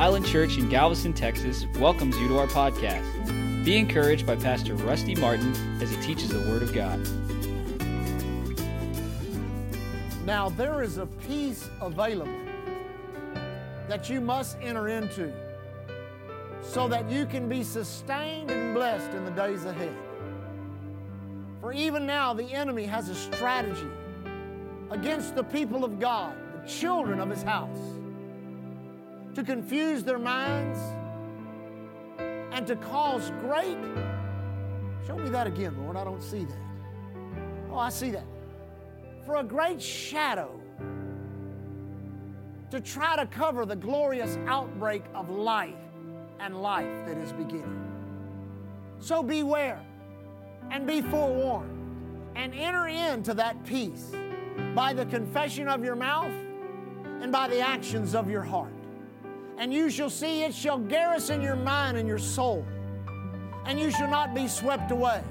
Island Church in Galveston, Texas welcomes you to our podcast. Be encouraged by Pastor Rusty Martin as he teaches the Word of God. Now, there is a peace available that you must enter into so that you can be sustained and blessed in the days ahead. For even now, the enemy has a strategy against the people of God, the children of his house to confuse their minds and to cause great. Show me that again, Lord. I don't see that. Oh, I see that. For a great shadow to try to cover the glorious outbreak of life and life that is beginning. So beware and be forewarned and enter into that peace by the confession of your mouth and by the actions of your heart and you shall see it shall garrison your mind and your soul, and you shall not be swept away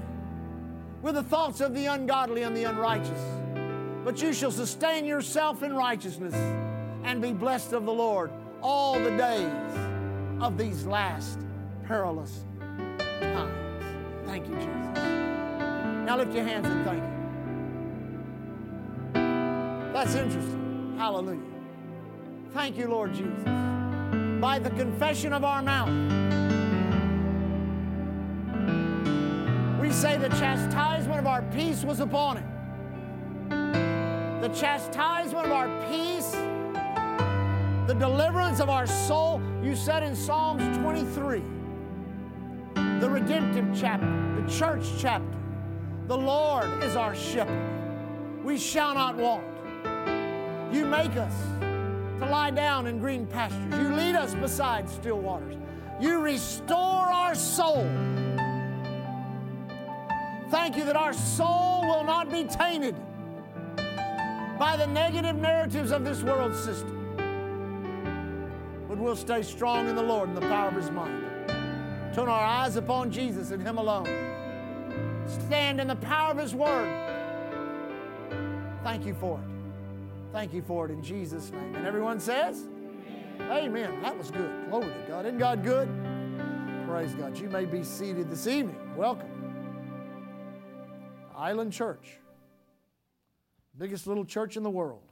with the thoughts of the ungodly and the unrighteous, but you shall sustain yourself in righteousness and be blessed of the Lord all the days of these last perilous times. Thank you, Jesus. Now lift your hands and thank you. That's interesting. Hallelujah. Thank you, Lord Jesus by the confession of our mouth. We say the chastisement of our peace was upon him. The chastisement of our peace, the deliverance of our soul, you said in Psalms 23, the redemptive chapter, the church chapter. The Lord is our shepherd. We shall not want. You make us to lie down in green pastures. You lead us beside still waters. You restore our soul. Thank you that our soul will not be tainted by the negative narratives of this world system, but we'll stay strong in the Lord and the power of His might. Turn our eyes upon Jesus and Him alone. Stand in the power of His Word. Thank you for it. Thank you for it in Jesus' name. And everyone says, Amen. Amen. That was good. Glory to God. Isn't God good? Praise God. You may be seated this evening. Welcome. Island Church, biggest little church in the world.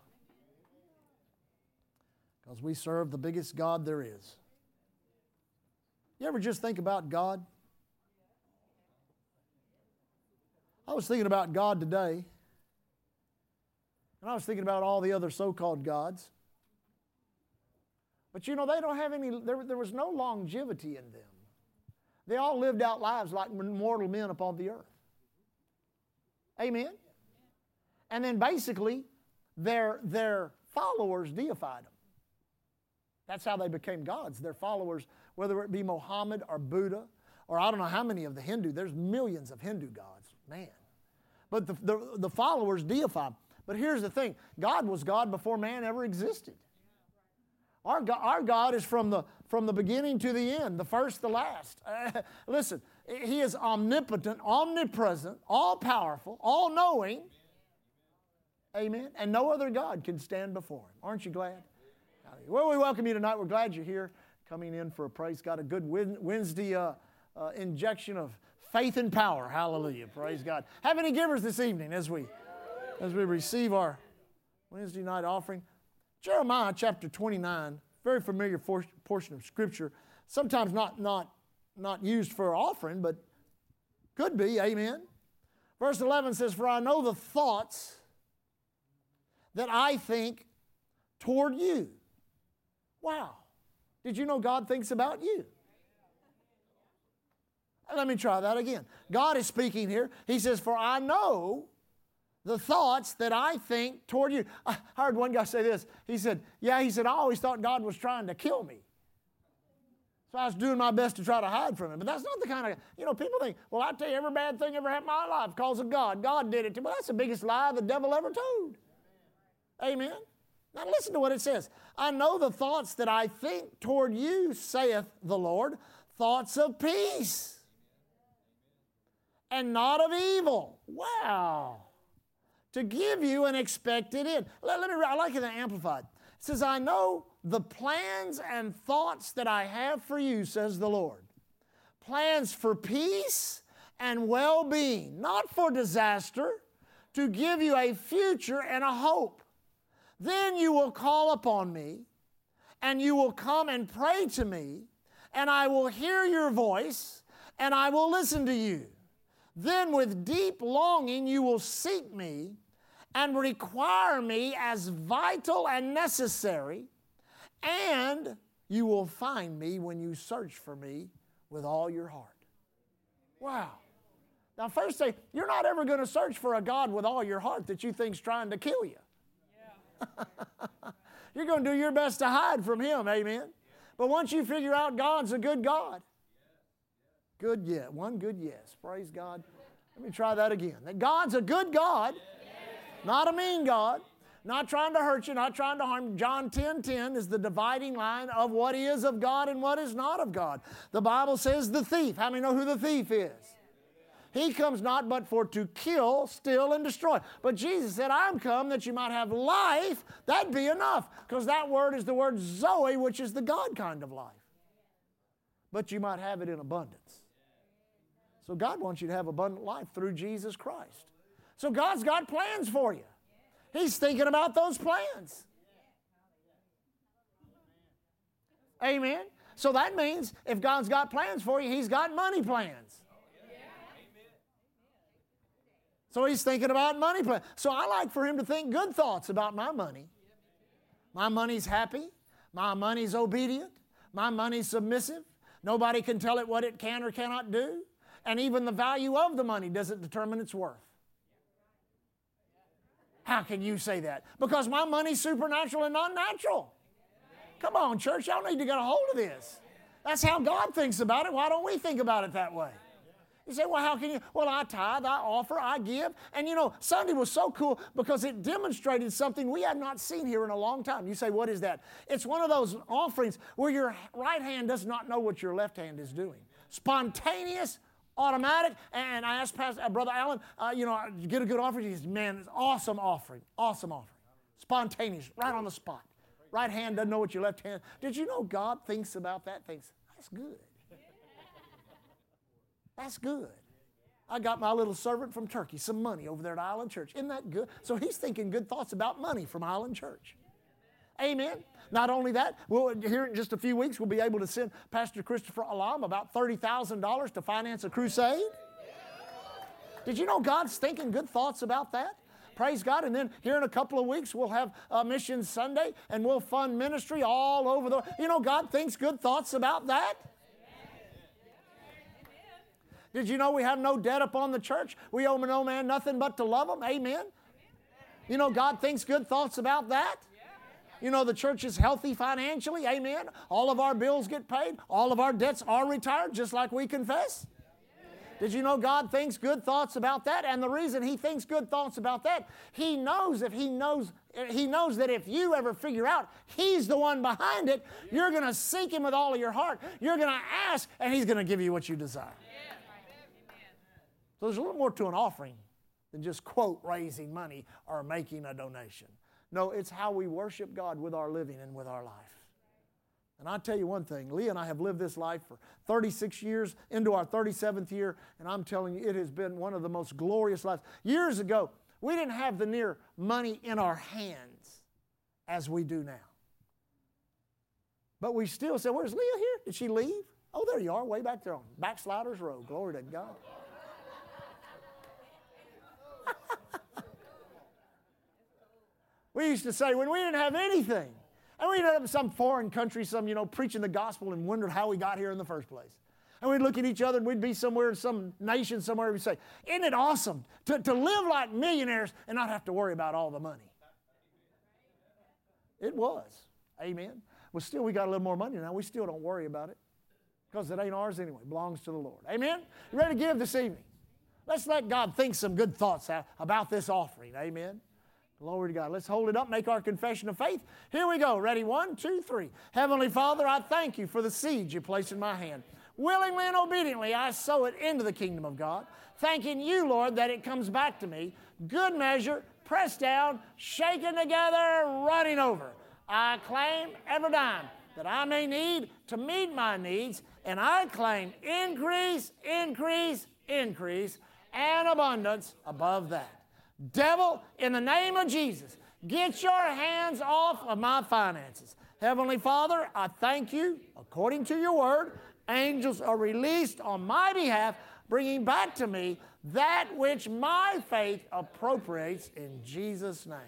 Because we serve the biggest God there is. You ever just think about God? I was thinking about God today. And I was thinking about all the other so called gods. But you know, they don't have any, there, there was no longevity in them. They all lived out lives like mortal men upon the earth. Amen? And then basically, their, their followers deified them. That's how they became gods. Their followers, whether it be Mohammed or Buddha, or I don't know how many of the Hindu, there's millions of Hindu gods, man. But the, the, the followers deified. But here's the thing God was God before man ever existed. Our God, our God is from the, from the beginning to the end, the first, the last. Uh, listen, He is omnipotent, omnipresent, all powerful, all knowing. Amen. And no other God can stand before Him. Aren't you glad? Well, we welcome you tonight. We're glad you're here coming in for a praise God, a good Wednesday uh, uh, injection of faith and power. Hallelujah. Praise God. Have any givers this evening as we as we receive our Wednesday night offering. Jeremiah chapter 29, very familiar portion of Scripture, sometimes not, not, not used for offering, but could be, amen. Verse 11 says, For I know the thoughts that I think toward you. Wow. Did you know God thinks about you? Let me try that again. God is speaking here. He says, For I know the thoughts that I think toward you. I heard one guy say this. He said, Yeah, he said, I always thought God was trying to kill me. So I was doing my best to try to hide from him. But that's not the kind of, you know, people think, well, I tell you, every bad thing ever happened in my life because of God. God did it to me. Well, that's the biggest lie the devil ever told. Amen. Now listen to what it says. I know the thoughts that I think toward you, saith the Lord, thoughts of peace and not of evil. Wow to give you an expected end. Let, let me, I like it amplified. It says, I know the plans and thoughts that I have for you, says the Lord. Plans for peace and well being, not for disaster, to give you a future and a hope. Then you will call upon me, and you will come and pray to me, and I will hear your voice, and I will listen to you. Then, with deep longing, you will seek me and require me as vital and necessary, and you will find me when you search for me with all your heart. Wow. Now, first say, you're not ever going to search for a God with all your heart that you think's trying to kill you. Yeah. you're going to do your best to hide from Him, amen? But once you figure out God's a good God, good yet, one good yes. Praise God. Let me try that again. That God's a good God, not a mean God, not trying to hurt you, not trying to harm you. John 10 10 is the dividing line of what is of God and what is not of God. The Bible says the thief. How many know who the thief is? He comes not but for to kill, steal, and destroy. But Jesus said, I'm come that you might have life. That'd be enough, because that word is the word Zoe, which is the God kind of life. But you might have it in abundance. So God wants you to have abundant life through Jesus Christ. So God's got plans for you. He's thinking about those plans. Amen. So that means if God's got plans for you, He's got money plans. So he's thinking about money plans. So I like for him to think good thoughts about my money. My money's happy. My money's obedient. My money's submissive. Nobody can tell it what it can or cannot do. And even the value of the money doesn't determine its worth. How can you say that? Because my money's supernatural and not natural. Come on, church, y'all need to get a hold of this. That's how God thinks about it. Why don't we think about it that way? You say, well, how can you? Well, I tithe, I offer, I give. And you know, Sunday was so cool because it demonstrated something we had not seen here in a long time. You say, what is that? It's one of those offerings where your right hand does not know what your left hand is doing. Spontaneous, automatic. And I asked Pastor, uh, Brother Allen, uh, you know, get a good offering. He says, man, it's awesome offering. Awesome offering. Spontaneous, right on the spot. Right hand doesn't know what your left hand. Did you know God thinks about that? Thinks, that's good. That's good. I got my little servant from Turkey some money over there at Island Church. Isn't that good? So he's thinking good thoughts about money from Island Church. Amen. Not only that, well, here in just a few weeks, we'll be able to send Pastor Christopher Alam about $30,000 to finance a crusade. Did you know God's thinking good thoughts about that? Praise God. And then here in a couple of weeks, we'll have a Mission Sunday and we'll fund ministry all over the You know, God thinks good thoughts about that. Did you know we have no debt upon the church? We owe no man nothing but to love them. Amen. You know, God thinks good thoughts about that. You know, the church is healthy financially. Amen. All of our bills get paid. All of our debts are retired, just like we confess. Did you know God thinks good thoughts about that? And the reason He thinks good thoughts about that, He knows if He knows He knows that if you ever figure out He's the one behind it, you're going to seek Him with all of your heart. You're going to ask, and He's going to give you what you desire. So there's a little more to an offering than just, quote, raising money or making a donation. No, it's how we worship God with our living and with our life. And I'll tell you one thing, Lee and I have lived this life for 36 years, into our 37th year, and I'm telling you, it has been one of the most glorious lives. Years ago, we didn't have the near money in our hands as we do now. But we still said, Where's Leah here? Did she leave? Oh, there you are, way back there on Backsliders Road. Glory to God. We used to say when we didn't have anything, and we'd end up in some foreign country, some, you know, preaching the gospel and wondered how we got here in the first place. And we'd look at each other and we'd be somewhere in some nation somewhere and we'd say, Isn't it awesome to, to live like millionaires and not have to worry about all the money? It was. Amen. Well, still, we got a little more money now. We still don't worry about it because it ain't ours anyway. It belongs to the Lord. Amen. You ready to give this evening? Let's let God think some good thoughts about this offering. Amen. Glory to God. Let's hold it up, make our confession of faith. Here we go. Ready? One, two, three. Heavenly Father, I thank you for the seed you placed in my hand. Willingly and obediently, I sow it into the kingdom of God, thanking you, Lord, that it comes back to me. Good measure, pressed down, shaken together, running over. I claim every dime that I may need to meet my needs, and I claim increase, increase, increase, and abundance above that. Devil, in the name of Jesus, get your hands off of my finances. Heavenly Father, I thank you, according to your word, angels are released on my behalf, bringing back to me that which my faith appropriates in Jesus' name.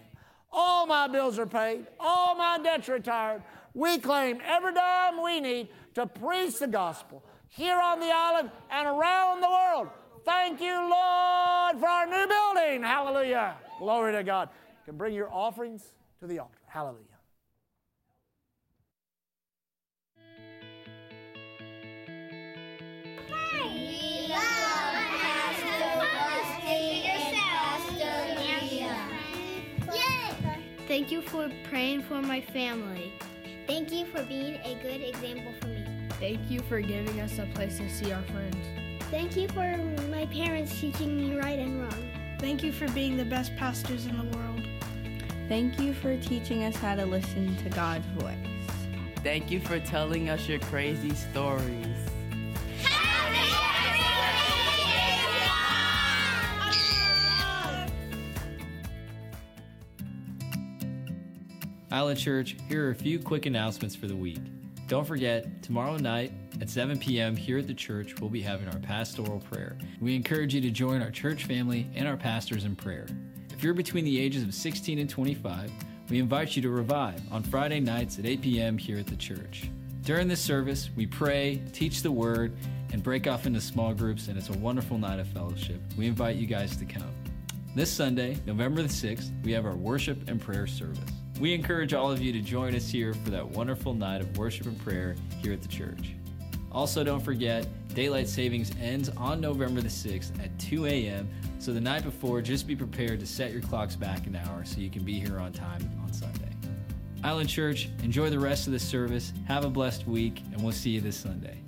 All my bills are paid, all my debts retired. We claim every dime we need to preach the gospel here on the island and around the world. Thank you, Lord, for our new building. Hallelujah. Glory to God. You can bring your offerings to the altar. Hallelujah. Thank you for praying for my family. Thank you for being a good example for me. Thank you for giving us a place to see our friends. Thank you for my parents teaching me right and wrong. Thank you for being the best pastors in the world. Thank you for teaching us how to listen to God's voice. Thank you for telling us your crazy stories. Island Church, here are a few quick announcements for the week. Don't forget, tomorrow night at 7 p.m. here at the church, we'll be having our pastoral prayer. We encourage you to join our church family and our pastors in prayer. If you're between the ages of 16 and 25, we invite you to revive on Friday nights at 8 p.m. here at the church. During this service, we pray, teach the word, and break off into small groups, and it's a wonderful night of fellowship. We invite you guys to come. This Sunday, November the 6th, we have our worship and prayer service. We encourage all of you to join us here for that wonderful night of worship and prayer here at the church. Also, don't forget, daylight savings ends on November the 6th at 2 a.m. So the night before, just be prepared to set your clocks back an hour so you can be here on time on Sunday. Island Church, enjoy the rest of the service. Have a blessed week, and we'll see you this Sunday.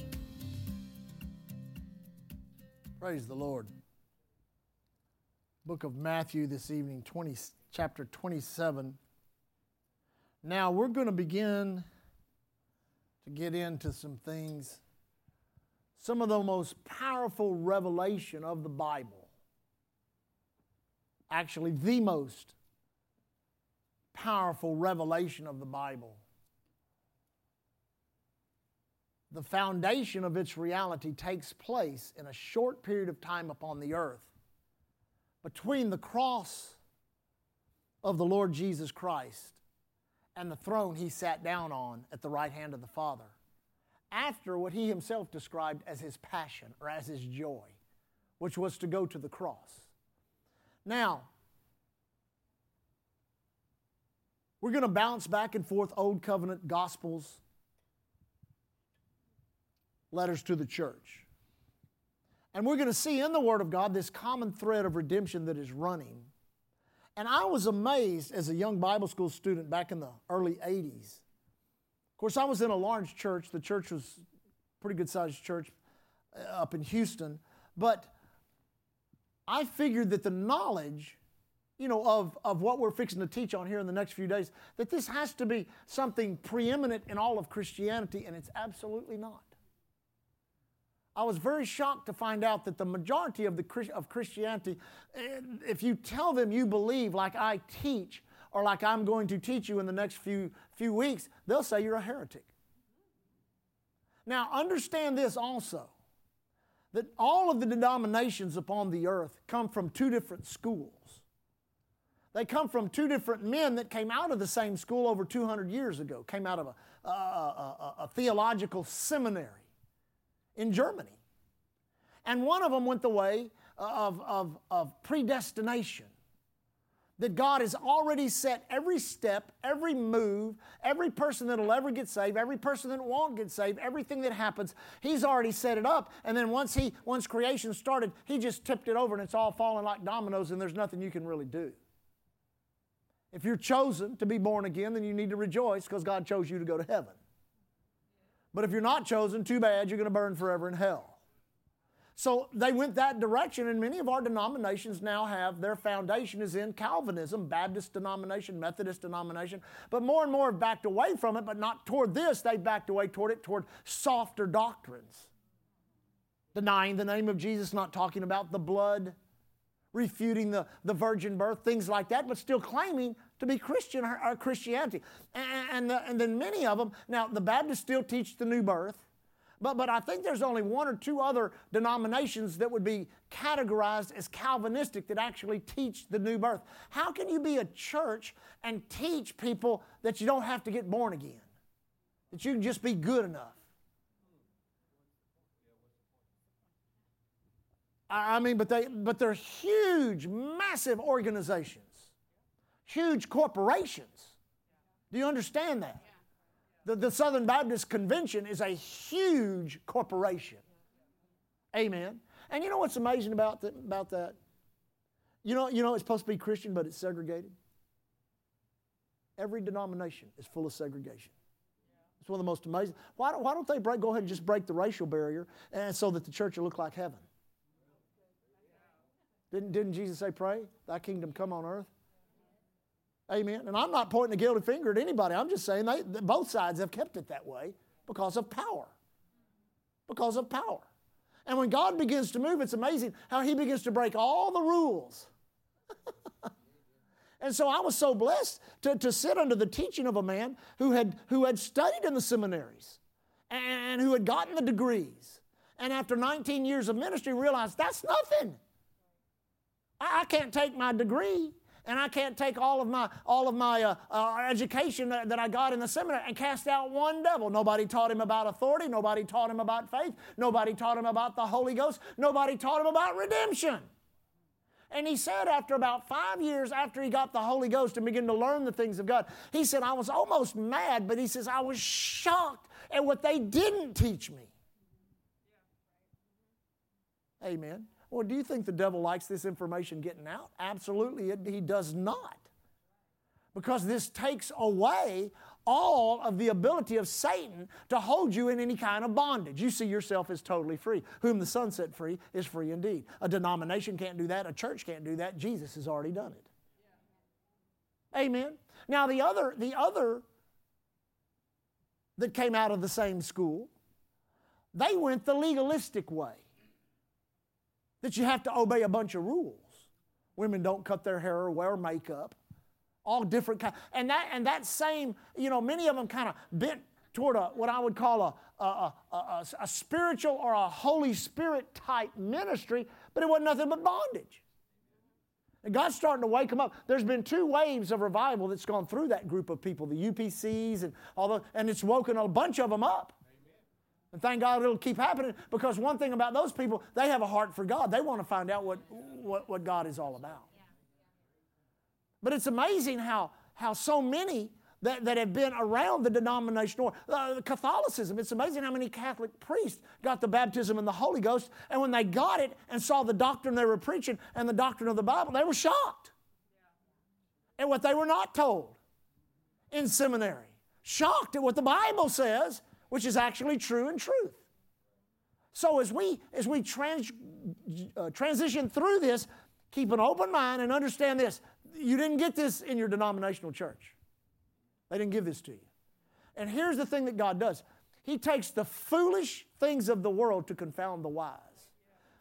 Praise the Lord. Book of Matthew this evening, 20, chapter 27. Now we're going to begin to get into some things, some of the most powerful revelation of the Bible. Actually, the most powerful revelation of the Bible. The foundation of its reality takes place in a short period of time upon the earth between the cross of the Lord Jesus Christ and the throne he sat down on at the right hand of the Father. After what he himself described as his passion or as his joy, which was to go to the cross. Now, we're going to bounce back and forth Old Covenant Gospels, letters to the church. And we're going to see in the Word of God this common thread of redemption that is running. And I was amazed as a young Bible school student back in the early 80s. Course, I was in a large church. The church was pretty good sized church uh, up in Houston. But I figured that the knowledge, you know, of, of what we're fixing to teach on here in the next few days, that this has to be something preeminent in all of Christianity, and it's absolutely not. I was very shocked to find out that the majority of, the, of Christianity, if you tell them you believe like I teach, or like I'm going to teach you in the next few, few weeks, they'll say you're a heretic. Now, understand this also that all of the denominations upon the earth come from two different schools. They come from two different men that came out of the same school over 200 years ago, came out of a, a, a, a theological seminary in Germany. And one of them went the way of, of, of predestination. That God has already set every step, every move, every person that'll ever get saved, every person that won't get saved, everything that happens, He's already set it up. And then once He once creation started, He just tipped it over and it's all falling like dominoes, and there's nothing you can really do. If you're chosen to be born again, then you need to rejoice because God chose you to go to heaven. But if you're not chosen, too bad, you're going to burn forever in hell. So they went that direction, and many of our denominations now have their foundation is in Calvinism, Baptist denomination, Methodist denomination. But more and more have backed away from it, but not toward this. They backed away toward it, toward softer doctrines. Denying the name of Jesus, not talking about the blood, refuting the, the virgin birth, things like that, but still claiming to be Christian or, or Christianity. And, and, the, and then many of them, now the Baptists still teach the new birth. But, but I think there's only one or two other denominations that would be categorized as Calvinistic that actually teach the new birth. How can you be a church and teach people that you don't have to get born again? That you can just be good enough? I mean, but, they, but they're huge, massive organizations, huge corporations. Do you understand that? The, the Southern Baptist Convention is a huge corporation. Amen. And you know what's amazing about, the, about that? You know, you know it's supposed to be Christian, but it's segregated. Every denomination is full of segregation. It's one of the most amazing. Why don't, why don't they break, go ahead and just break the racial barrier and so that the church will look like heaven? Didn't, didn't Jesus say, Pray, thy kingdom come on earth Amen. And I'm not pointing a guilty finger at anybody. I'm just saying they, both sides have kept it that way because of power. Because of power. And when God begins to move, it's amazing how He begins to break all the rules. and so I was so blessed to, to sit under the teaching of a man who had, who had studied in the seminaries and who had gotten the degrees. And after 19 years of ministry, realized that's nothing. I, I can't take my degree and I can't take all of my, all of my uh, uh, education that, that I got in the seminary and cast out one devil. Nobody taught him about authority. Nobody taught him about faith. Nobody taught him about the Holy Ghost. Nobody taught him about redemption. And he said, after about five years after he got the Holy Ghost and began to learn the things of God, he said, I was almost mad, but he says, I was shocked at what they didn't teach me. Amen. Well, do you think the devil likes this information getting out? Absolutely, it, he does not. Because this takes away all of the ability of Satan to hold you in any kind of bondage. You see yourself as totally free. Whom the Son set free is free indeed. A denomination can't do that, a church can't do that. Jesus has already done it. Amen. Now the other, the other that came out of the same school, they went the legalistic way that you have to obey a bunch of rules. Women don't cut their hair or wear makeup. All different kind. And that and that same, you know, many of them kind of bent toward a what I would call a, a, a, a, spiritual or a Holy Spirit type ministry, but it wasn't nothing but bondage. And God's starting to wake them up. There's been two waves of revival that's gone through that group of people, the UPCs and all the, and it's woken a bunch of them up. And thank God it'll keep happening because one thing about those people, they have a heart for God. They want to find out what, what, what God is all about. But it's amazing how, how so many that, that have been around the denominational uh, Catholicism. It's amazing how many Catholic priests got the baptism in the Holy Ghost, and when they got it and saw the doctrine they were preaching and the doctrine of the Bible, they were shocked at what they were not told in seminary. Shocked at what the Bible says which is actually true and truth. So as we as we trans, uh, transition through this, keep an open mind and understand this. You didn't get this in your denominational church. They didn't give this to you. And here's the thing that God does. He takes the foolish things of the world to confound the wise.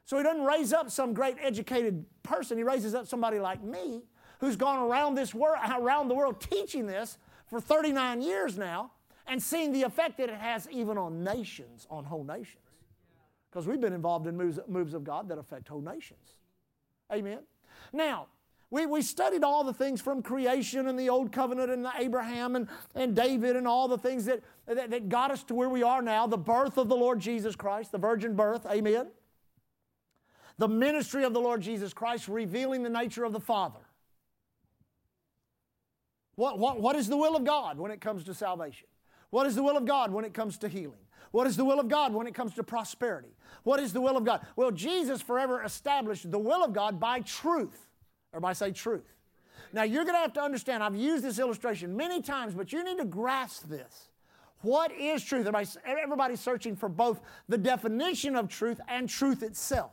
So he doesn't raise up some great educated person. He raises up somebody like me who's gone around this world around the world teaching this for 39 years now and seeing the effect that it has even on nations, on whole nations. Because we've been involved in moves, moves of God that affect whole nations. Amen. Now, we, we studied all the things from creation and the old covenant and the Abraham and, and David and all the things that, that, that got us to where we are now the birth of the Lord Jesus Christ, the virgin birth. Amen. The ministry of the Lord Jesus Christ revealing the nature of the Father. What, what, what is the will of God when it comes to salvation? What is the will of God when it comes to healing? What is the will of God when it comes to prosperity? What is the will of God? Well, Jesus forever established the will of God by truth. Everybody say truth. Now, you're going to have to understand, I've used this illustration many times, but you need to grasp this. What is truth? Everybody's, everybody's searching for both the definition of truth and truth itself.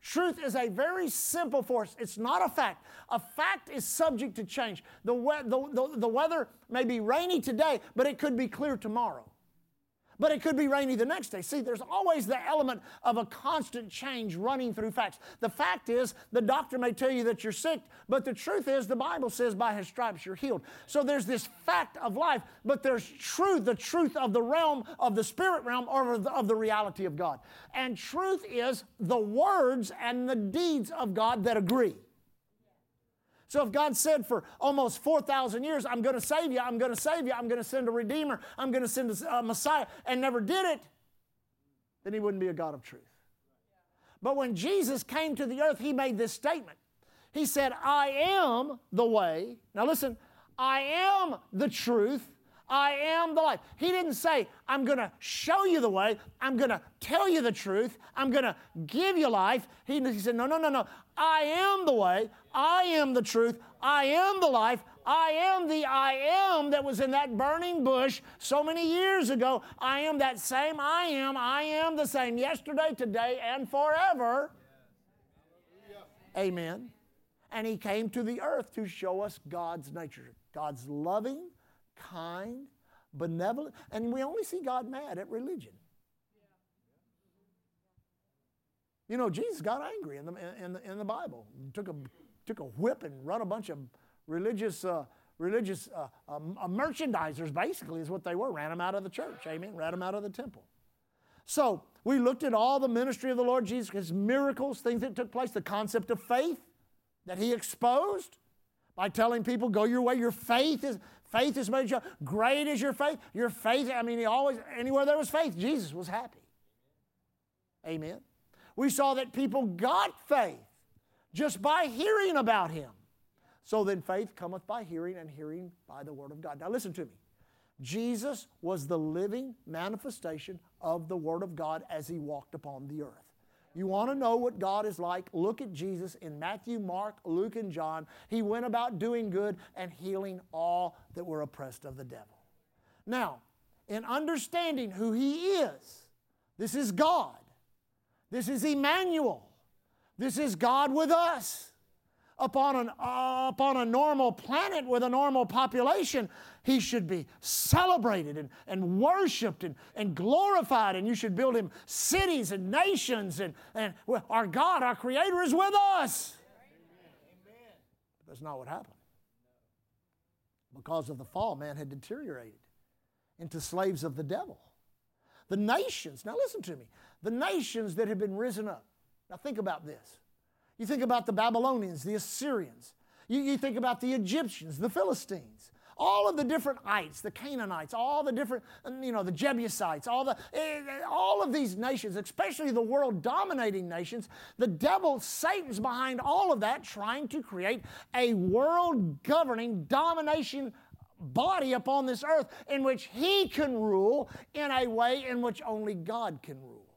Truth is a very simple force. It's not a fact. A fact is subject to change. The, we- the, the, the weather may be rainy today, but it could be clear tomorrow but it could be rainy the next day. See, there's always the element of a constant change running through facts. The fact is, the doctor may tell you that you're sick, but the truth is, the Bible says by his stripes you're healed. So there's this fact of life, but there's truth, the truth of the realm, of the spirit realm, or of the, of the reality of God. And truth is the words and the deeds of God that agree. So if God said for almost 4,000 years, I'm going to save you, I'm going to save you, I'm going to send a Redeemer, I'm going to send a Messiah, and never did it, then he wouldn't be a God of truth. But when Jesus came to the earth, he made this statement. He said, I am the way. Now listen, I am the truth. I am the life. He didn't say, I'm going to show you the way. I'm going to tell you the truth. I'm going to give you life. He, he said, No, no, no, no. I am the way. I am the truth. I am the life. I am the I am that was in that burning bush so many years ago. I am that same I am. I am the same yesterday, today, and forever. Amen. And he came to the earth to show us God's nature. God's loving, kind, benevolent, and we only see God mad at religion. You know, Jesus got angry in the, in the, in the Bible. Took a, took a whip and run a bunch of religious, uh, religious uh, um, uh, merchandisers, basically, is what they were. Ran them out of the church, amen? Ran them out of the temple. So we looked at all the ministry of the Lord Jesus, his miracles, things that took place, the concept of faith that he exposed by telling people, go your way. Your faith is faith is made great is your faith. Your faith, I mean, he always anywhere there was faith, Jesus was happy. Amen. We saw that people got faith just by hearing about him. So then faith cometh by hearing, and hearing by the word of God. Now listen to me. Jesus was the living manifestation of the Word of God as He walked upon the earth. You want to know what God is like? Look at Jesus in Matthew, Mark, Luke, and John. He went about doing good and healing all that were oppressed of the devil. Now, in understanding who He is, this is God. This is Emmanuel. This is God with us upon, an, uh, upon a normal planet with a normal population, he should be celebrated and, and worshiped and, and glorified, and you should build him cities and nations. And, and our God, our Creator, is with us. Amen. But that's not what happened. Because of the fall, man had deteriorated into slaves of the devil. The nations, now listen to me, the nations that have been risen up. Now think about this. You think about the Babylonians, the Assyrians. You, you think about the Egyptians, the Philistines all of the different ites, the Canaanites, all the different, you know, the Jebusites, all the, eh, all of these nations, especially the world dominating nations, the devil, Satan's behind all of that, trying to create a world governing domination body upon this earth in which he can rule in a way in which only God can rule.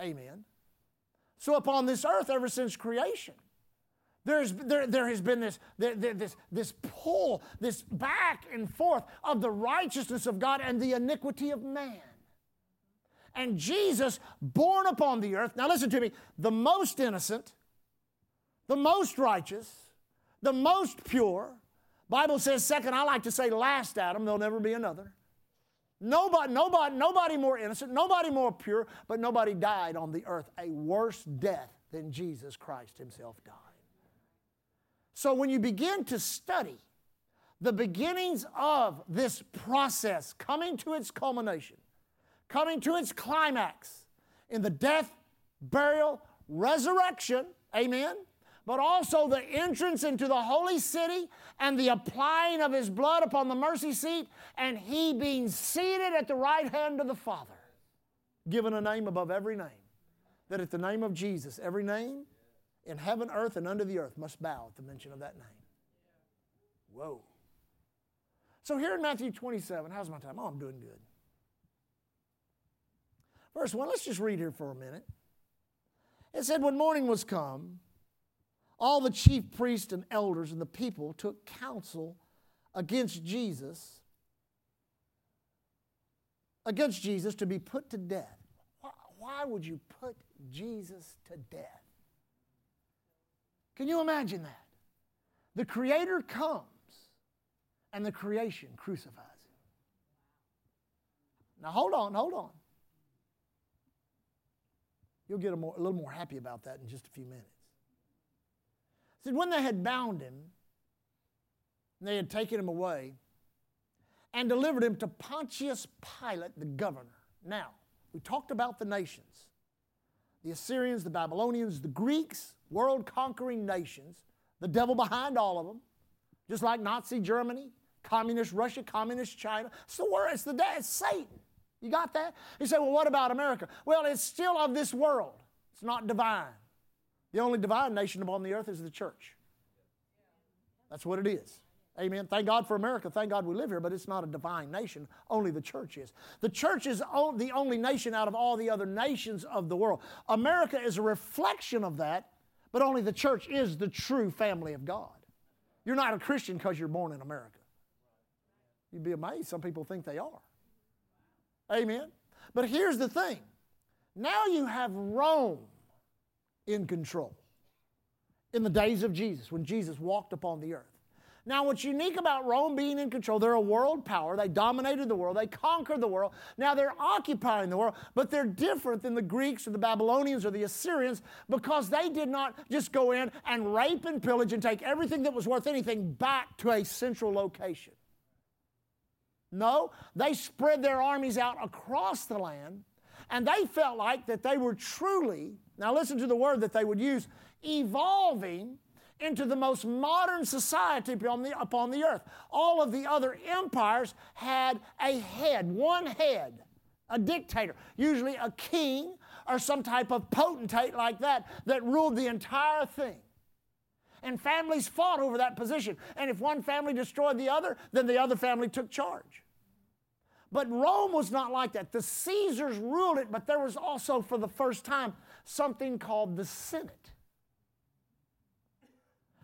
Amen. So, upon this earth, ever since creation, there's, there, there has been this, this, this pull, this back and forth of the righteousness of God and the iniquity of man. And Jesus, born upon the earth, now listen to me, the most innocent, the most righteous, the most pure, Bible says second, I like to say last Adam, there'll never be another. Nobody, nobody, nobody more innocent, nobody more pure, but nobody died on the earth a worse death than Jesus Christ Himself died. So when you begin to study the beginnings of this process coming to its culmination, coming to its climax in the death, burial, resurrection, amen, but also the entrance into the holy city and the applying of his blood upon the mercy seat, and he being seated at the right hand of the Father, given a name above every name. That at the name of Jesus, every name in heaven, earth, and under the earth must bow at the mention of that name. Whoa. So here in Matthew 27, how's my time? Oh, I'm doing good. Verse 1, let's just read here for a minute. It said, When morning was come, all the chief priests and elders and the people took counsel against Jesus, against Jesus to be put to death. Why, would you put Jesus to death? Can you imagine that? The Creator comes and the creation crucifies him. Now, hold on, hold on. You'll get a, more, a little more happy about that in just a few minutes. Said, when they had bound him, they had taken him away and delivered him to Pontius Pilate, the governor. Now, we talked about the nations the Assyrians, the Babylonians, the Greeks, world conquering nations, the devil behind all of them, just like Nazi Germany, communist Russia, communist China. It's the it's the day, it's Satan. You got that? You say, well, what about America? Well, it's still of this world. It's not divine. The only divine nation upon the earth is the church. That's what it is. Amen. Thank God for America. Thank God we live here, but it's not a divine nation. Only the church is. The church is the only nation out of all the other nations of the world. America is a reflection of that, but only the church is the true family of God. You're not a Christian because you're born in America. You'd be amazed. Some people think they are. Amen. But here's the thing now you have Rome in control in the days of Jesus, when Jesus walked upon the earth. Now, what's unique about Rome being in control, they're a world power. They dominated the world. They conquered the world. Now they're occupying the world, but they're different than the Greeks or the Babylonians or the Assyrians because they did not just go in and rape and pillage and take everything that was worth anything back to a central location. No, they spread their armies out across the land, and they felt like that they were truly, now listen to the word that they would use, evolving into the most modern society upon the, upon the earth. All of the other empires had a head, one head, a dictator, usually a king or some type of potentate like that, that ruled the entire thing. And families fought over that position. And if one family destroyed the other, then the other family took charge. But Rome was not like that. The Caesars ruled it, but there was also, for the first time, something called the Senate.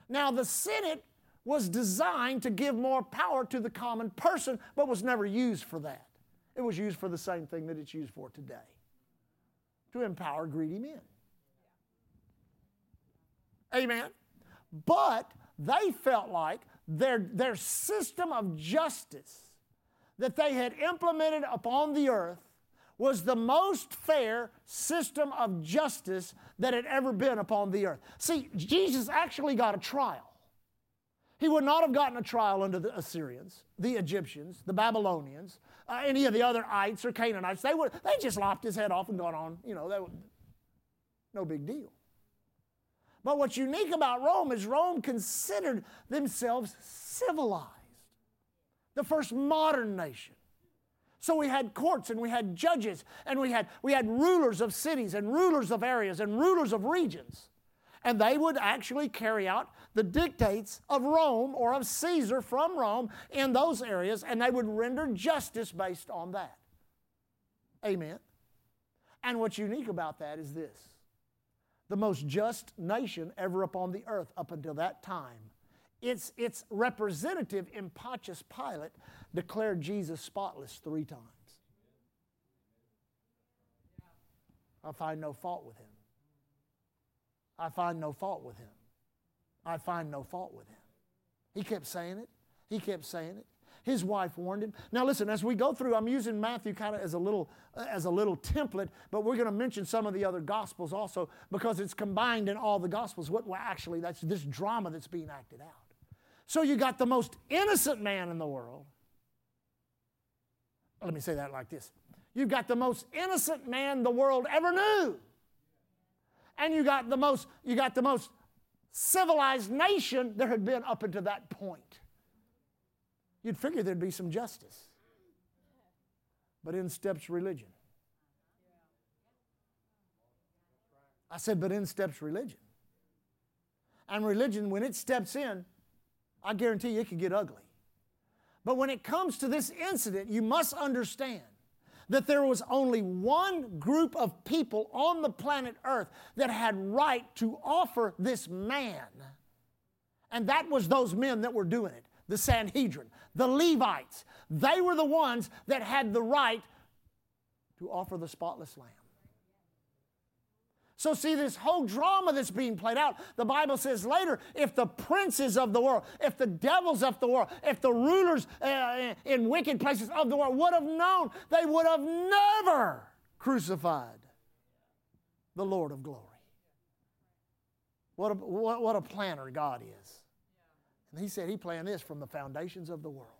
Now, the Senate was designed to give more power to the common person, but was never used for that. It was used for the same thing that it's used for today to empower greedy men. Amen. But they felt like their, their system of justice that they had implemented upon the earth was the most fair system of justice that had ever been upon the earth. See, Jesus actually got a trial. He would not have gotten a trial under the Assyrians, the Egyptians, the Babylonians, uh, any of the other ites or Canaanites. They would they just lopped his head off and gone on. You know, they would, no big deal. But what's unique about Rome is Rome considered themselves civilized, the first modern nation. So we had courts and we had judges and we had, we had rulers of cities and rulers of areas and rulers of regions. And they would actually carry out the dictates of Rome or of Caesar from Rome in those areas and they would render justice based on that. Amen. And what's unique about that is this the most just nation ever upon the earth up until that time. Its, its representative in Pontius Pilate declared Jesus spotless three times. I find no fault with him. I find no fault with him. I find no fault with him. He kept saying it. He kept saying it. His wife warned him. Now listen, as we go through, I'm using Matthew kind of as a little uh, as a little template, but we're going to mention some of the other gospels also because it's combined in all the gospels. What well, actually that's this drama that's being acted out. So you got the most innocent man in the world let me say that like this You've got the most innocent man the world ever knew. And you got the most, you got the most civilized nation there had been up until that point. You'd figure there'd be some justice. But in steps religion. I said, but in steps religion. And religion, when it steps in, I guarantee you it could get ugly. But when it comes to this incident, you must understand that there was only one group of people on the planet Earth that had right to offer this man. And that was those men that were doing it the Sanhedrin, the Levites. They were the ones that had the right to offer the spotless lamb. So, see, this whole drama that's being played out, the Bible says later if the princes of the world, if the devils of the world, if the rulers uh, in wicked places of the world would have known, they would have never crucified the Lord of glory. What a, what, what a planner God is. And he said he planned this from the foundations of the world.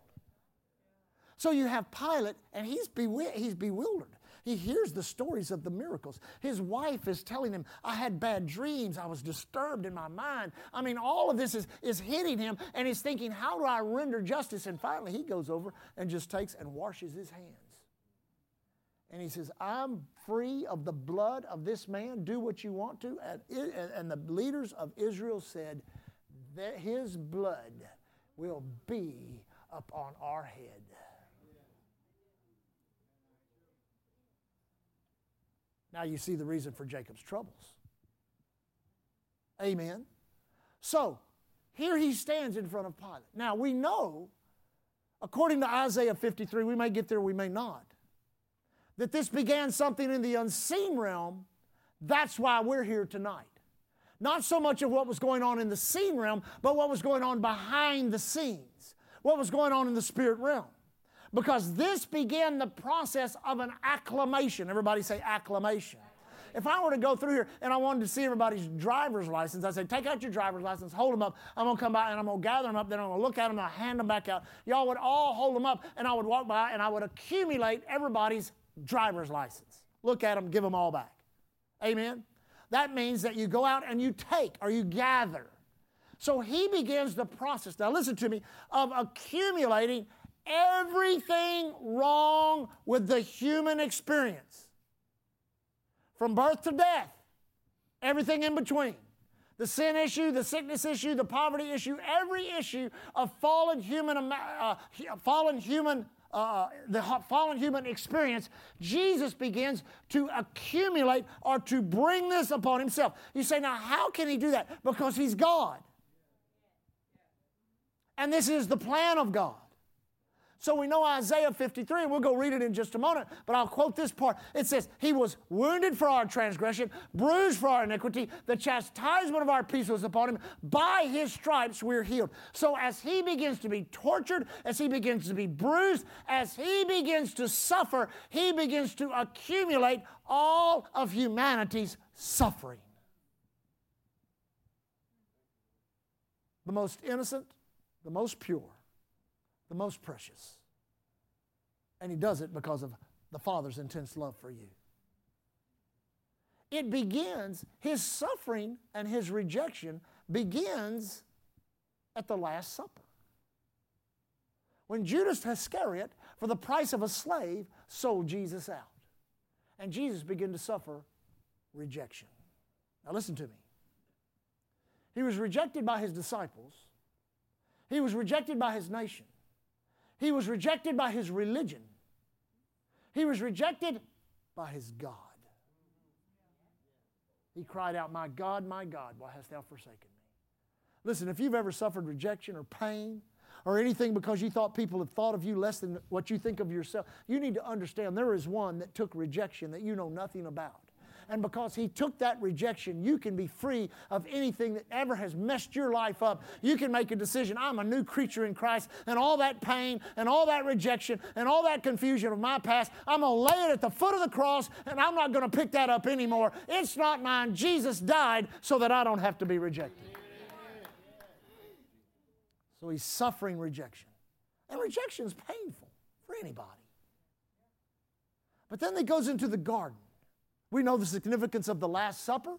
So you have Pilate, and he's, bewi- he's bewildered. He hears the stories of the miracles. His wife is telling him, I had bad dreams. I was disturbed in my mind. I mean, all of this is, is hitting him, and he's thinking, How do I render justice? And finally, he goes over and just takes and washes his hands. And he says, I'm free of the blood of this man. Do what you want to. And, and the leaders of Israel said, that His blood will be upon our head. Now you see the reason for Jacob's troubles. Amen. So, here he stands in front of Pilate. Now we know, according to Isaiah 53, we may get there, we may not, that this began something in the unseen realm. That's why we're here tonight. Not so much of what was going on in the seen realm, but what was going on behind the scenes, what was going on in the spirit realm because this began the process of an acclamation. Everybody say acclamation. If I were to go through here and I wanted to see everybody's driver's license, I'd say, take out your driver's license, hold them up. I'm going to come by and I'm going to gather them up. Then I'm going to look at them and I'll hand them back out. Y'all would all hold them up and I would walk by and I would accumulate everybody's driver's license. Look at them, give them all back. Amen? That means that you go out and you take or you gather. So he begins the process, now listen to me, of accumulating everything wrong with the human experience from birth to death, everything in between. The sin issue, the sickness issue, the poverty issue, every issue of fallen human, uh, fallen human, uh, the fallen human experience, Jesus begins to accumulate or to bring this upon himself. You say, now how can he do that? Because he's God. And this is the plan of God. So we know Isaiah 53, and we'll go read it in just a moment, but I'll quote this part. It says, He was wounded for our transgression, bruised for our iniquity. The chastisement of our peace was upon Him. By His stripes we're healed. So as He begins to be tortured, as He begins to be bruised, as He begins to suffer, He begins to accumulate all of humanity's suffering. The most innocent, the most pure the most precious. And he does it because of the Father's intense love for you. It begins, his suffering and his rejection begins at the Last Supper. When Judas Iscariot, for the price of a slave, sold Jesus out. And Jesus began to suffer rejection. Now, listen to me. He was rejected by his disciples, he was rejected by his nation, he was rejected by his religion. He was rejected by his God. He cried out, My God, my God, why hast thou forsaken me? Listen, if you've ever suffered rejection or pain or anything because you thought people had thought of you less than what you think of yourself, you need to understand there is one that took rejection that you know nothing about. And because He took that rejection, you can be free of anything that ever has messed your life up. You can make a decision I'm a new creature in Christ, and all that pain and all that rejection and all that confusion of my past, I'm going to lay it at the foot of the cross, and I'm not going to pick that up anymore. It's not mine. Jesus died so that I don't have to be rejected. So he's suffering rejection. And rejection is painful for anybody. But then he goes into the garden. We know the significance of the Last Supper,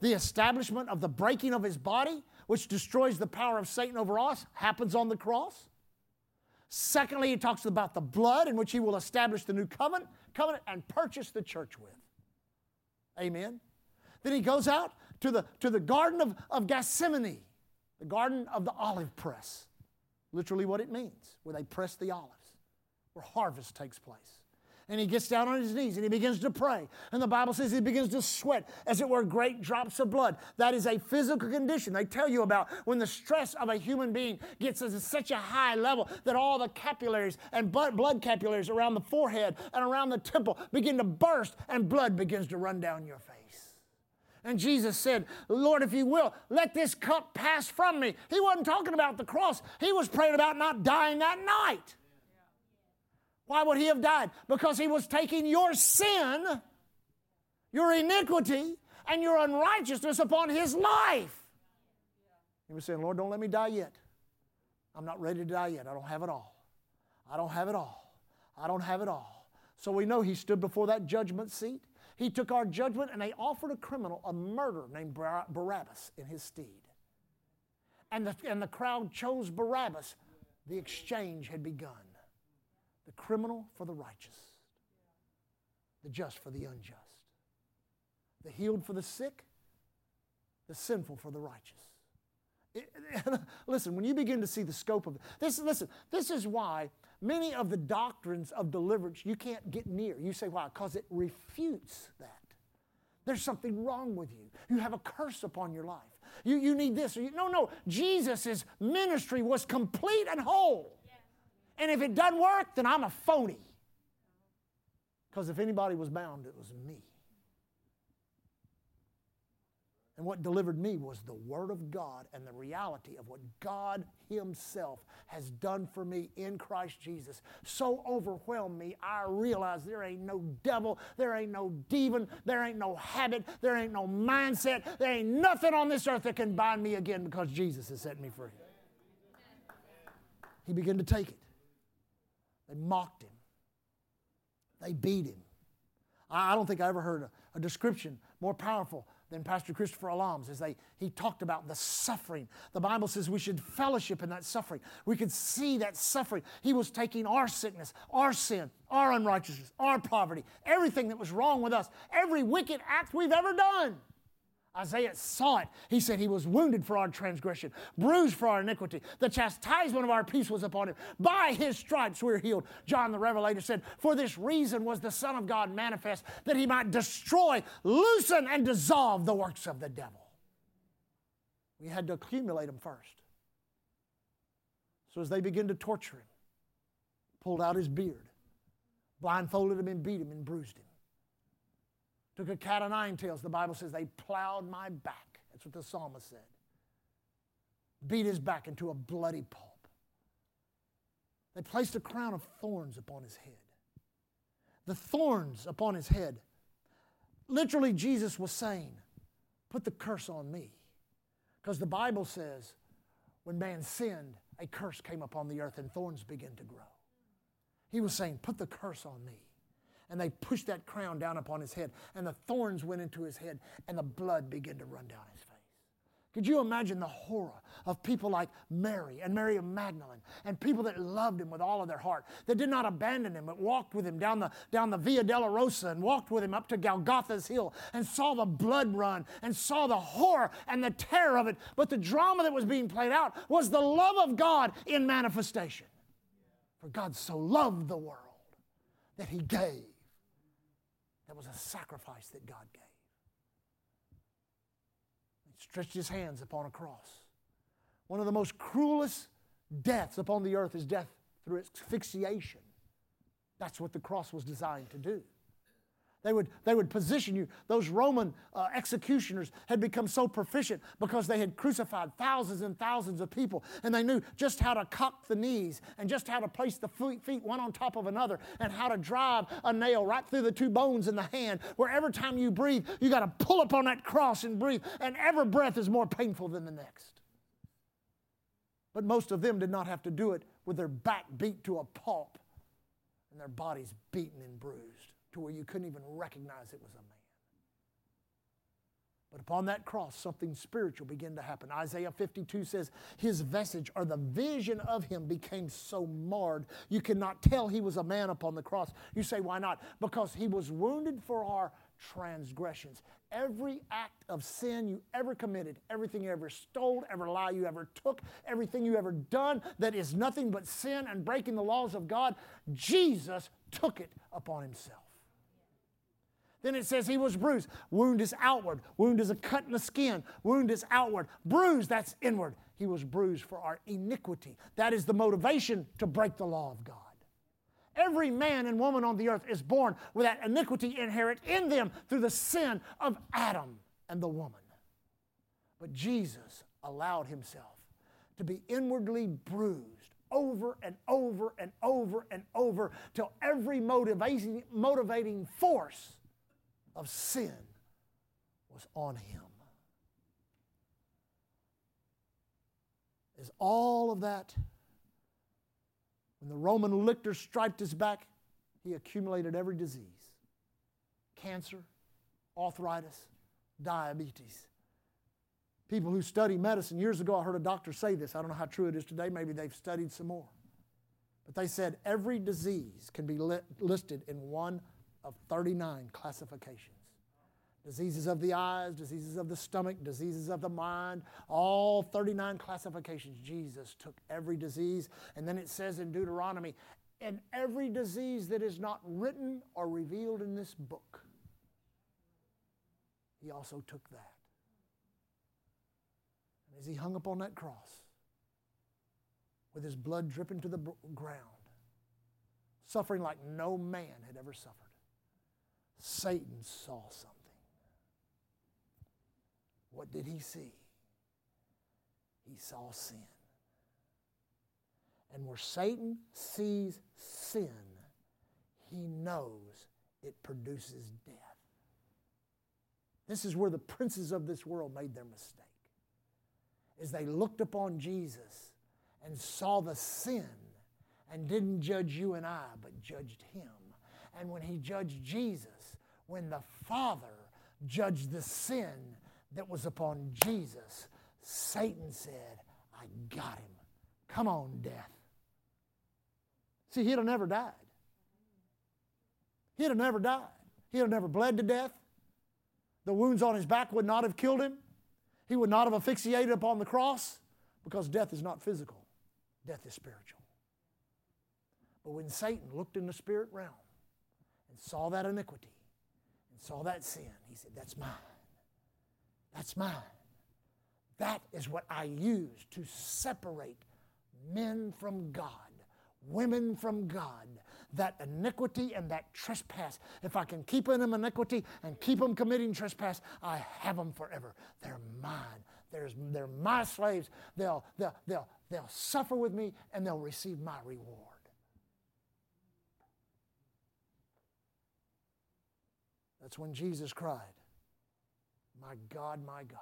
the establishment of the breaking of his body, which destroys the power of Satan over us, happens on the cross. Secondly, he talks about the blood in which he will establish the new covenant, covenant and purchase the church with. Amen. Then he goes out to the, to the Garden of, of Gethsemane, the Garden of the Olive Press. Literally what it means, where they press the olives, where harvest takes place. And he gets down on his knees and he begins to pray. And the Bible says he begins to sweat, as it were, great drops of blood. That is a physical condition. They tell you about when the stress of a human being gets to such a high level that all the capillaries and blood capillaries around the forehead and around the temple begin to burst and blood begins to run down your face. And Jesus said, Lord, if you will, let this cup pass from me. He wasn't talking about the cross, he was praying about not dying that night. Why would he have died? Because he was taking your sin, your iniquity, and your unrighteousness upon his life. He was saying, Lord, don't let me die yet. I'm not ready to die yet. I don't have it all. I don't have it all. I don't have it all. So we know he stood before that judgment seat. He took our judgment and they offered a criminal a murderer named Barabbas in his stead. And the, and the crowd chose Barabbas. The exchange had begun the criminal for the righteous, the just for the unjust, the healed for the sick, the sinful for the righteous. Listen, when you begin to see the scope of this, listen, this is why many of the doctrines of deliverance you can't get near. You say, why? Because it refutes that. There's something wrong with you. You have a curse upon your life. You, you need this. Or You, no, no. Jesus' ministry was complete and whole. And if it doesn't work, then I'm a phony. Because if anybody was bound, it was me. And what delivered me was the Word of God and the reality of what God Himself has done for me in Christ Jesus. So overwhelmed me, I realized there ain't no devil, there ain't no demon, there ain't no habit, there ain't no mindset, there ain't nothing on this earth that can bind me again because Jesus has set me free. He began to take it. They mocked him. They beat him. I don't think I ever heard a, a description more powerful than Pastor Christopher Alam's as they, he talked about the suffering. The Bible says we should fellowship in that suffering. We could see that suffering. He was taking our sickness, our sin, our unrighteousness, our poverty, everything that was wrong with us, every wicked act we've ever done. Isaiah saw it. He said, He was wounded for our transgression, bruised for our iniquity. The chastisement of our peace was upon him. By his stripes we're healed. John the Revelator said, For this reason was the Son of God manifest, that he might destroy, loosen, and dissolve the works of the devil. We had to accumulate them first. So as they began to torture him, pulled out his beard, blindfolded him, and beat him, and bruised him. Took a cat of nine tails. The Bible says they plowed my back. That's what the psalmist said. Beat his back into a bloody pulp. They placed a crown of thorns upon his head. The thorns upon his head. Literally, Jesus was saying, Put the curse on me. Because the Bible says, when man sinned, a curse came upon the earth and thorns began to grow. He was saying, Put the curse on me and they pushed that crown down upon his head, and the thorns went into his head, and the blood began to run down his face. Could you imagine the horror of people like Mary and Mary of Magdalene and people that loved him with all of their heart, that did not abandon him, but walked with him down the, down the Via Dolorosa and walked with him up to Golgotha's hill and saw the blood run and saw the horror and the terror of it. But the drama that was being played out was the love of God in manifestation. For God so loved the world that he gave that was a sacrifice that God gave. He stretched his hands upon a cross. One of the most cruelest deaths upon the earth is death through asphyxiation. That's what the cross was designed to do. They would, they would position you. Those Roman uh, executioners had become so proficient because they had crucified thousands and thousands of people, and they knew just how to cock the knees and just how to place the feet one on top of another and how to drive a nail right through the two bones in the hand, where every time you breathe, you got to pull up on that cross and breathe, and every breath is more painful than the next. But most of them did not have to do it with their back beat to a pulp and their bodies beaten and bruised to where you couldn't even recognize it was a man. But upon that cross, something spiritual began to happen. Isaiah 52 says, His vestige or the vision of him became so marred, you cannot tell he was a man upon the cross. You say, Why not? Because he was wounded for our transgressions. Every act of sin you ever committed, everything you ever stole, every lie you ever took, everything you ever done that is nothing but sin and breaking the laws of God, Jesus took it upon himself. Then it says he was bruised. Wound is outward. Wound is a cut in the skin. Wound is outward. Bruised, that's inward. He was bruised for our iniquity. That is the motivation to break the law of God. Every man and woman on the earth is born with that iniquity inherent in them through the sin of Adam and the woman. But Jesus allowed himself to be inwardly bruised over and over and over and over till every motivating, motivating force of sin was on him. Is all of that, when the Roman lictor striped his back, he accumulated every disease cancer, arthritis, diabetes. People who study medicine, years ago I heard a doctor say this. I don't know how true it is today. Maybe they've studied some more. But they said every disease can be listed in one of 39 classifications diseases of the eyes, diseases of the stomach, diseases of the mind, all 39 classifications. Jesus took every disease. And then it says in Deuteronomy, and every disease that is not written or revealed in this book, he also took that. And as he hung upon that cross, with his blood dripping to the ground, suffering like no man had ever suffered. Satan saw something. What did he see? He saw sin. And where Satan sees sin, he knows it produces death. This is where the princes of this world made their mistake. As they looked upon Jesus and saw the sin and didn't judge you and I, but judged him. And when he judged Jesus, when the Father judged the sin that was upon Jesus, Satan said, I got him. Come on, death. See, he'd have never died. He'd have never died. He'd have never bled to death. The wounds on his back would not have killed him. He would not have asphyxiated upon the cross because death is not physical, death is spiritual. But when Satan looked in the spirit realm and saw that iniquity and saw that sin, he said, That's mine. That's mine. That is what I use to separate men from God, women from God. That iniquity and that trespass. If I can keep them iniquity and keep them committing trespass, I have them forever. They're mine. There's, they're my slaves. They'll, they'll, they'll, they'll suffer with me and they'll receive my reward. That's when Jesus cried, My God, my God,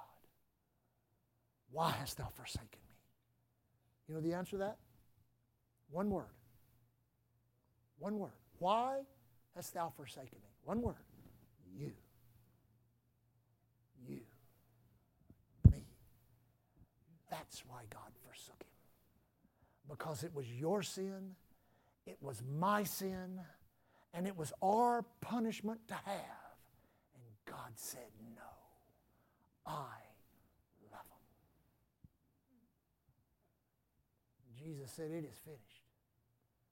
why hast thou forsaken me? You know the answer to that? One word. One word. Why hast thou forsaken me? One word. You. You. Me. That's why God forsook him. Because it was your sin, it was my sin, and it was our punishment to have. God said, No, I love them. Jesus said, It is finished.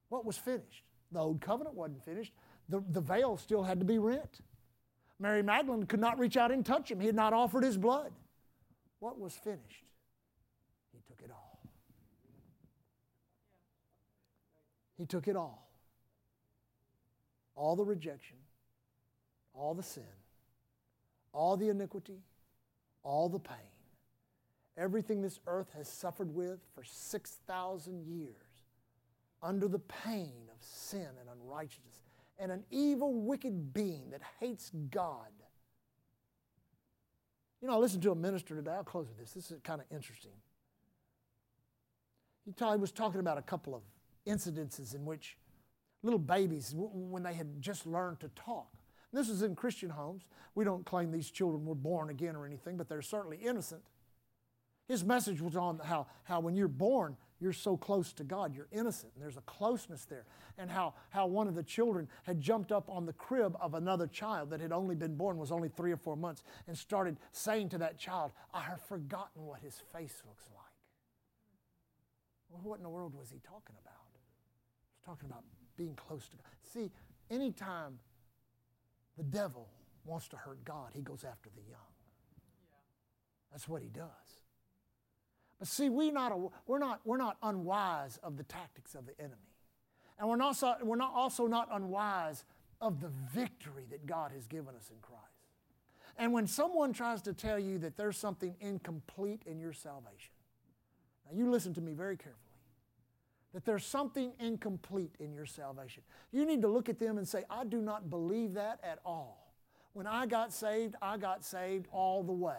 What was finished? The old covenant wasn't finished. The, the veil still had to be rent. Mary Magdalene could not reach out and touch him. He had not offered his blood. What was finished? He took it all. He took it all. All the rejection, all the sin, all the iniquity, all the pain, everything this earth has suffered with for 6,000 years under the pain of sin and unrighteousness and an evil, wicked being that hates God. You know, I listened to a minister today. I'll close with this. This is kind of interesting. He was talking about a couple of incidences in which little babies, when they had just learned to talk, this is in Christian homes. We don't claim these children were born again or anything, but they're certainly innocent. His message was on how, how when you're born, you're so close to God, you're innocent, and there's a closeness there. And how, how one of the children had jumped up on the crib of another child that had only been born, was only three or four months, and started saying to that child, I have forgotten what his face looks like. Well, what in the world was he talking about? He was talking about being close to God. See, anytime the devil wants to hurt God, he goes after the young. That's what he does. But see, we not, we're, not, we're not unwise of the tactics of the enemy. And we're, not, we're not also not unwise of the victory that God has given us in Christ. And when someone tries to tell you that there's something incomplete in your salvation, now you listen to me very carefully, that there's something incomplete in your salvation. You need to look at them and say, I do not believe that at all. When I got saved, I got saved all the way.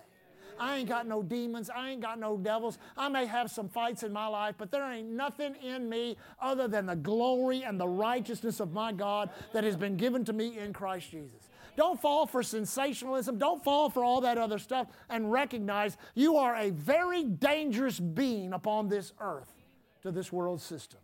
I ain't got no demons. I ain't got no devils. I may have some fights in my life, but there ain't nothing in me other than the glory and the righteousness of my God that has been given to me in Christ Jesus. Don't fall for sensationalism. Don't fall for all that other stuff and recognize you are a very dangerous being upon this earth to this world system.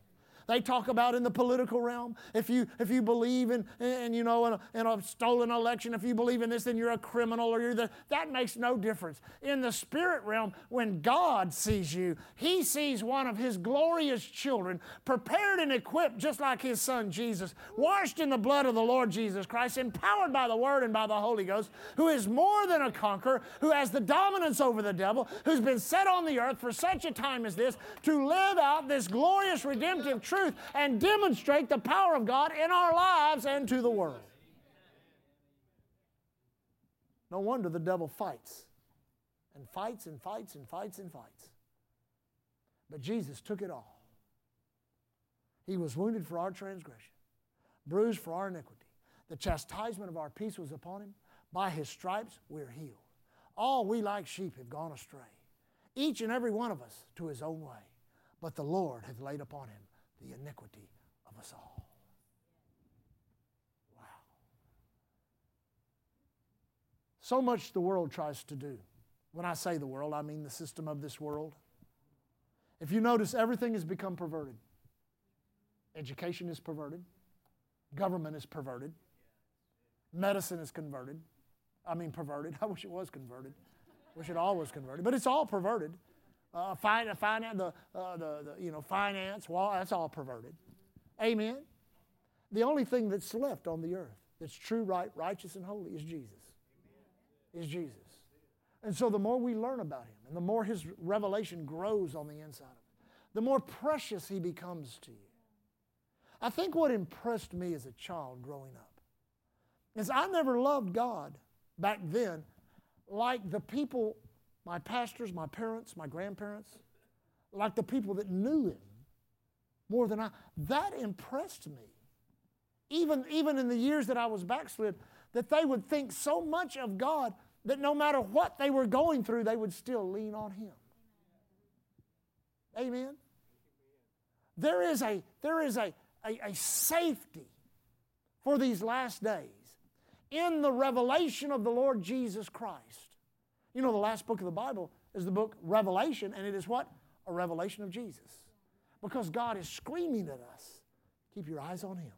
They talk about in the political realm. If you, if you believe in, in you know, in a, in a stolen election, if you believe in this, then you're a criminal or you're the, that makes no difference. In the spirit realm, when God sees you, He sees one of His glorious children prepared and equipped just like His Son Jesus, washed in the blood of the Lord Jesus Christ, empowered by the Word and by the Holy Ghost, who is more than a conqueror, who has the dominance over the devil, who's been set on the earth for such a time as this to live out this glorious redemptive truth truth and demonstrate the power of God in our lives and to the world. No wonder the devil fights and fights and fights and fights and fights. But Jesus took it all. He was wounded for our transgression, bruised for our iniquity. The chastisement of our peace was upon him. By his stripes we're healed. All we like sheep have gone astray, each and every one of us to his own way. But the Lord hath laid upon him the iniquity of us all. Wow. So much the world tries to do. When I say the world, I mean the system of this world. If you notice, everything has become perverted. Education is perverted, government is perverted, medicine is converted. I mean, perverted. I wish it was converted. wish it all was converted, but it's all perverted uh, finance, the, uh, the, the, you know, finance, well, that's all perverted. Amen. The only thing that's left on the earth that's true, right, righteous, and holy is Jesus. Is Jesus. And so the more we learn about him and the more his revelation grows on the inside of us, the more precious he becomes to you. I think what impressed me as a child growing up is I never loved God back then like the people my pastors, my parents, my grandparents, like the people that knew him more than I. That impressed me. Even, even in the years that I was backslid, that they would think so much of God that no matter what they were going through, they would still lean on Him. Amen. There is a, there is a, a, a safety for these last days in the revelation of the Lord Jesus Christ you know, the last book of the Bible is the book Revelation, and it is what? A revelation of Jesus. Because God is screaming at us keep your eyes on Him,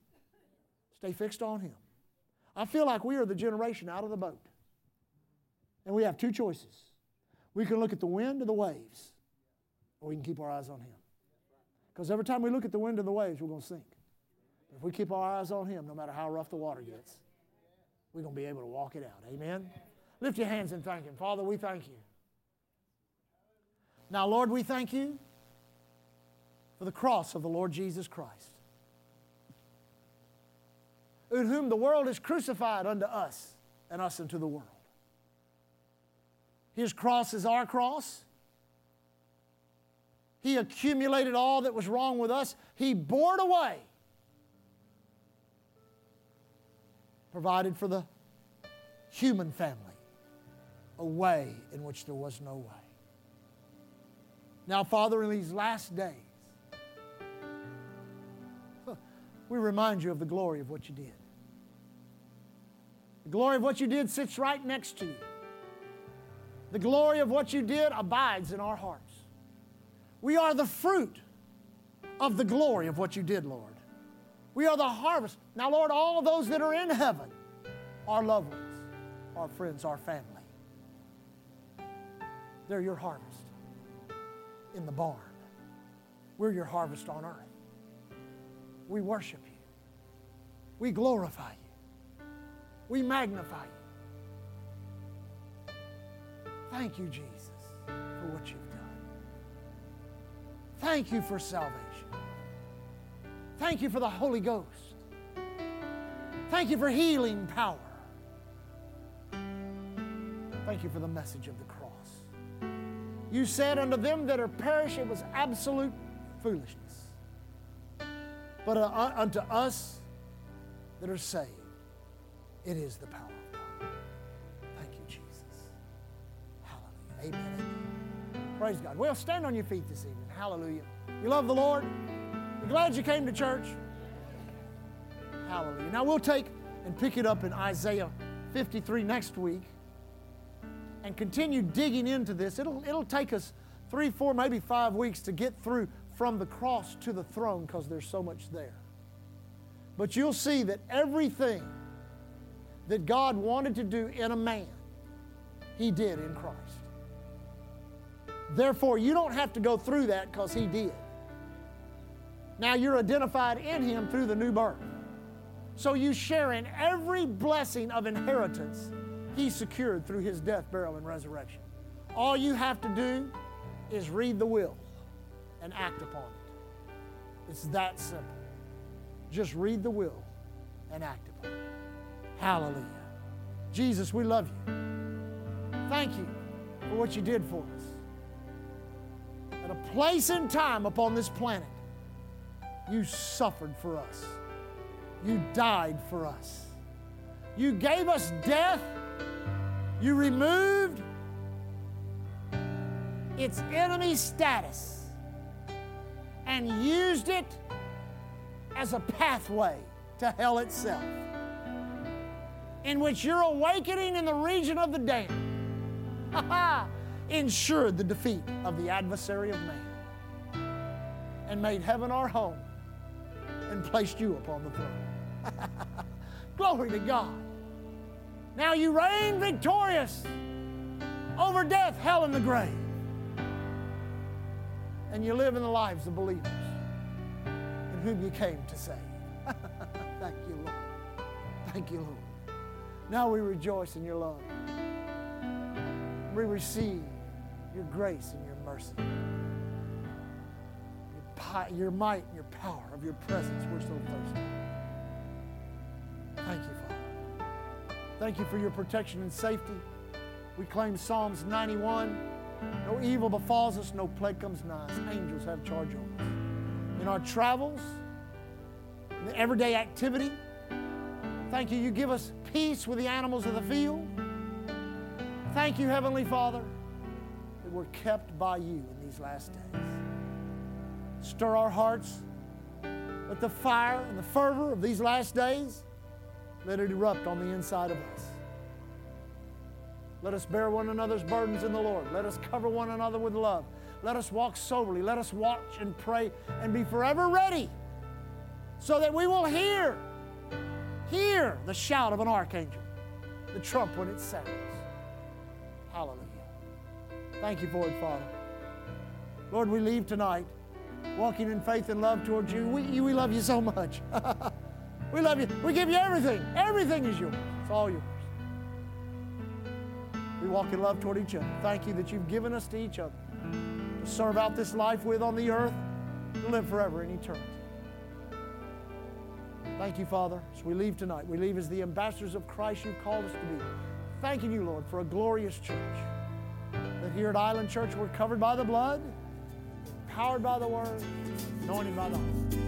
stay fixed on Him. I feel like we are the generation out of the boat. And we have two choices. We can look at the wind and the waves, or we can keep our eyes on Him. Because every time we look at the wind and the waves, we're going to sink. If we keep our eyes on Him, no matter how rough the water gets, we're going to be able to walk it out. Amen? Lift your hands and thank Him. Father, we thank you. Now, Lord, we thank you for the cross of the Lord Jesus Christ, in whom the world is crucified unto us and us unto the world. His cross is our cross. He accumulated all that was wrong with us. He bore it away, provided for the human family a way in which there was no way. Now, Father, in these last days, we remind you of the glory of what you did. The glory of what you did sits right next to you. The glory of what you did abides in our hearts. We are the fruit of the glory of what you did, Lord. We are the harvest. Now, Lord, all those that are in heaven, our loved ones, our friends, our family. They're your harvest in the barn. We're your harvest on earth. We worship you. We glorify you. We magnify you. Thank you, Jesus, for what you've done. Thank you for salvation. Thank you for the Holy Ghost. Thank you for healing power. Thank you for the message of the. You said unto them that are perished, it was absolute foolishness. But uh, unto us that are saved, it is the power of God. Thank you, Jesus. Hallelujah. Amen. Amen. Praise God. Well, stand on your feet this evening. Hallelujah. You love the Lord? You're glad you came to church? Hallelujah. Now we'll take and pick it up in Isaiah 53 next week and continue digging into this. It'll, it'll take us three, four, maybe five weeks to get through from the cross to the throne because there's so much there. But you'll see that everything that God wanted to do in a man, He did in Christ. Therefore, you don't have to go through that because He did. Now you're identified in Him through the new birth. So you share in every blessing of inheritance He secured through His death, burial, and resurrection. All you have to do is read the will and act upon it. It's that simple. Just read the will and act upon it. Hallelujah. Jesus, we love you. Thank you for what you did for us. At a place and time upon this planet, you suffered for us. You died for us. You gave us death. You removed its enemy status and used it as a pathway to hell itself, in which your awakening in the region of the damned ensured the defeat of the adversary of man and made heaven our home and placed you upon the throne. Glory to God. Now you reign victorious over death, hell, and the grave. And you live in the lives of believers in whom you came to save. Thank you, Lord. Thank you, Lord. Now we rejoice in your love. We receive your grace and your mercy. Your, your might and your power of your presence. We're so thirsty. Thank you, Father. Thank you for your protection and safety. We claim Psalms 91. No evil befalls us, no plague comes nigh us. Angels have charge over us. In our travels, in the everyday activity, thank you. You give us peace with the animals of the field. Thank you, Heavenly Father, that we're kept by you in these last days. Stir our hearts. with the fire and the fervor of these last days, let it erupt on the inside of us. Let us bear one another's burdens in the Lord. Let us cover one another with love. Let us walk soberly. Let us watch and pray and be forever ready so that we will hear, hear the shout of an archangel, the trump when it sounds. Hallelujah. Thank you for it, Father. Lord, we leave tonight walking in faith and love towards you. We, we love you so much. we love you. We give you everything. Everything is yours. It's all yours. We walk in love toward each other. Thank you that you've given us to each other to serve out this life with on the earth, to live forever in eternity. Thank you, Father, as we leave tonight. We leave as the ambassadors of Christ you've called us to be. Thanking you, Lord, for a glorious church. That here at Island Church we're covered by the blood, powered by the word, anointed by the Holy.